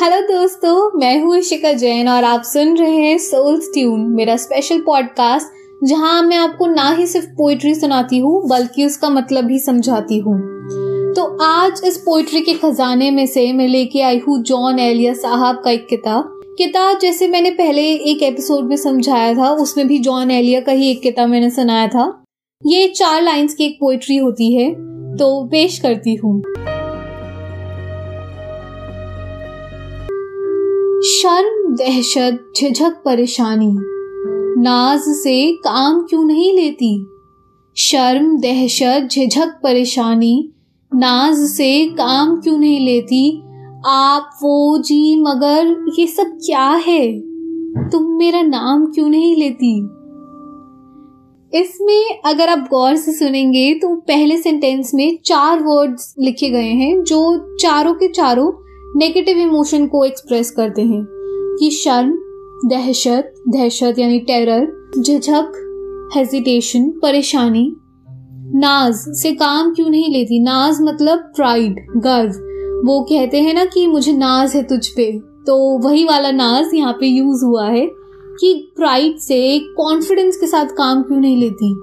Hello दोस्तों, मैं हूँ इशिका जैन और आप सुन रहे हैं सोल्स ट्यून मेरा स्पेशल पॉडकास्ट जहाँ मैं आपको ना ही सिर्फ़ पोइट्री सुनाती हूँ, बल्कि उसका मतलब भी समझाती हूँ। तो आज इस पोइट्री के खजाने में से मैं लेके आई हूँ जॉन एलिया साहब का एक किताब। किताब जैसे मैंने पहले एक एपिसोड में समझाया था, उसमें भी जॉन एलिया का ही एक किताब मैंने सुनाया था। ये चार लाइंस की एक पोइट्री होती है तो पेश करती हूँ। शर्म, दहशत, झिझक, परेशानी। नाज से काम क्यों नहीं लेती? शर्म, दहशत, झिझक, परेशानी, नाज से काम क्यों नहीं लेती? आप वो जी, मगर ये सब क्या है? तुम मेरा नाम क्यों नहीं लेती? इसमें अगर आप गौर से सुनेंगे तो पहले सेंटेंस में चार वर्ड्स लिखे गए हैं, जो चारों के चारों नेगेटिव इमोशन को एक्सप्रेस करते हैं। कि शर्म, दहशत दहशत यानी टेरर झिझक हेजिटेशन परेशानी, नाज से काम क्यों नहीं लेती? नाज मतलब प्राइड गर्व। वो कहते हैं ना कि मुझे नाज है तुझ पे। तो वही वाला नाज यहाँ पे यूज़ हुआ है कि प्राइड से कॉन्फिडेंस के साथ काम क्यों नहीं लेती?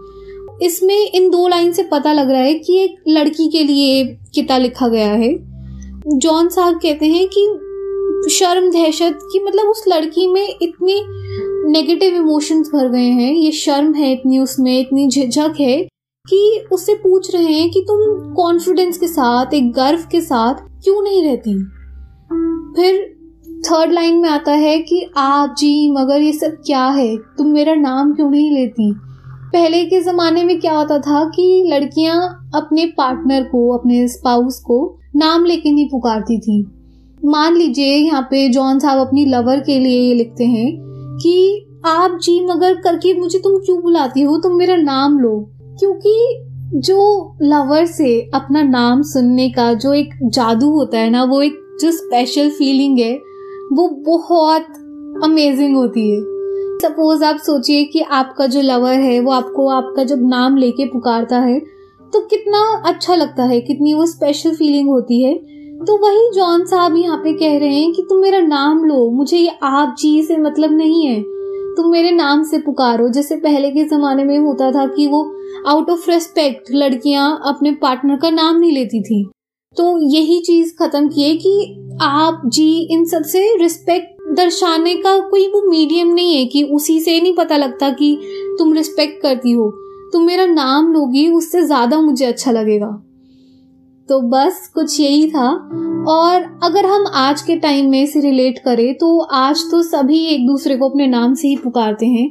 इसमें इन दो लाइन से पता लग रहा है कि एक लड़की के लिए किता लिखा गया है। जॉन साहब कहते हैं कि शर्म दहशत की मतलब उस लड़की में इतनी नेगेटिव इमोशंस भर गए हैं, ये शर्म है इतनी उसमें, इतनी झिझक है कि उससे पूछ रहे हैं कि तुम कॉन्फिडेंस के साथ, एक गर्व के साथ क्यों नहीं रहती? फिर थर्ड लाइन में आता है कि आप जी, मगर ये सब क्या है? तुम मेरा नाम क्यों नहीं लेती? पहले के ज़माने में क्या होता था कि लड़कियाँ अपने पार्टनर को, अपने स्पाउस को नाम लेके नहीं पुकारती थी। मान लीजिए यहाँ पे जॉन साहब अपनी लवर के लिए ये लिखते हैं कि आप जी मगर करके मुझे तुम क्यों बुलाती हो? तुम मेरा नाम लो। क्योंकि जो लवर से अपना नाम सुनने का जो एक जादू होता है ना, वो एक जो स्पेशल फीलिंग है, वो बहुत अमेजिंग होती है। सपोज़ आप सोचिए कि आपका जो लवर है, वो आपको आपका जब नाम लेके पुकारता है तो कितना अच्छा लगता है, कितनी वो स्पेशल फीलिंग होती है। तो वही जॉन साहब यहाँ पे कह रहे हैं कि तुम मेरा नाम लो, मुझे ये आप जी से मतलब नहीं है। तुम मेरे नाम से पुकारो। जैसे पहले के ज़माने में होता था कि वो आउट ऑफ़ रेस्पेक्ट लड़कियाँ अपने पार्टनर का नाम नहीं लेती थी। तो यही चीज़ ख़त्म किए कि आप जी इन सबसे रिस्पेक्ट दर्शाने का कोई वो मीडियम नहीं है कि उसी से नहीं पता लगता कि तुम रिस्पेक्ट करती हो। तुम मेरा नाम लोगी, उससे ज़्यादा मुझे अच्छा लगेगा। तो बस कुछ यही था। और अगर हम आज के टाइम में इसे रिलेट करें तो आज तो सभी एक दूसरे को अपने नाम से ही पुकारते हैं।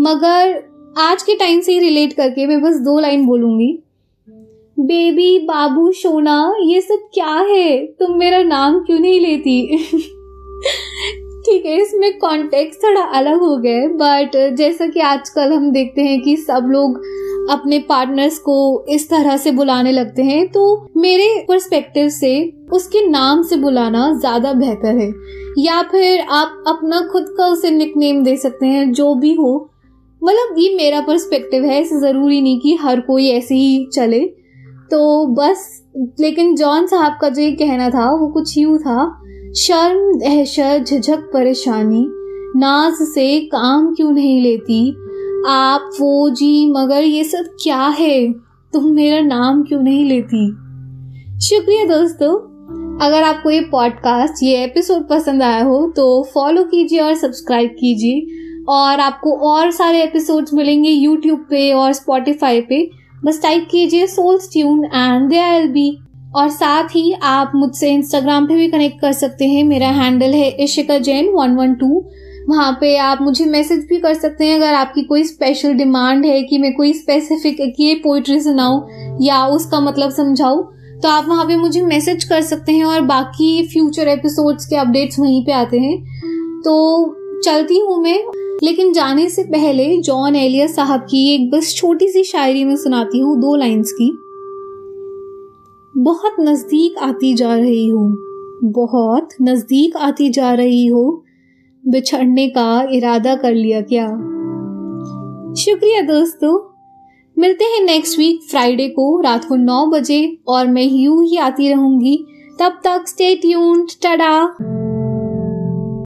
मगर आज के टाइम से ही रिलेट करके मैं बस दो लाइन बोलूँगी। बेबी, बाबू, सोना, ये सब क्या है? तुम मेरा नाम क्यों नहीं लेती? ठीक है इसमें कॉन्टेक्स्ट थोड़ा अलग हो गया है बट जैसा कि आजकल हम देखते हैं कि सब लोग अपने पार्टनर्स को इस तरह से बुलाने लगते हैं तो मेरे पर्सपेक्टिव से उसके नाम से बुलाना ज़्यादा बेहतर है। या फिर आप अपना खुद का उसे निकनेम दे सकते हैं, जो भी हो। मतलब ये मेरा पर्सपेक्टिव है इसे ज़रूरी नहीं कि हर कोई ऐसे ही चले। तो बस, लेकिन जॉन साहब का जो ये कहना था, वो कुछ यूँ था शर्म दहशत झिझक, परेशानी। नाज से काम क्यों नहीं लेती? आप वो जी, मगर ये सब क्या है? तुम मेरा नाम क्यों नहीं लेती? शुक्रिया दोस्तों। अगर आपको ये पॉडकास्ट ये एपिसोड पसंद आया हो तो फॉलो कीजिए और सब्सक्राइब कीजिए। और आपको और सारे एपिसोड्स मिलेंगे यूट्यूब पे और स्पॉटिफाई पे। बस टाइप कीजिए souls tune and they are B और साथ ही आप मुझसे इंस्टाग्राम पे भी कनेक्ट कर सकते हैं। मेरा हैंडल है Ishika Jain one one two वहाँ पे आप मुझे मैसेज भी कर सकते हैं अगर आपकी कोई स्पेशल डिमांड है कि मैं कोई स्पेसिफिक ये पोइट्री सुनाऊँ या उसका मतलब समझाऊँ तो आप वहाँ पे मुझे मैसेज कर सकते हैं और बाकी फ्यूचर एपिसोड्स के अपडेट्स वहीं पे आते हैं। तो चलती हूँ मैं, लेकिन जाने से पहले जॉन एलिया साहब की एक बस छोटी सी शायरी में सुनाती हूँ, दो लाइंस की। बहुत नज़दीक आती जा रही हो। बहुत नज़दीक आती जा रही हो? बिछड़ने का इरादा कर लिया क्या? शुक्रिया दोस्तों। मिलते हैं नेक्स्ट वीक फ्राइडे को रात को नौ बजे और मैं यूँ ही आती रहूँगी। तब तक स्टे ट्यून्ड टडा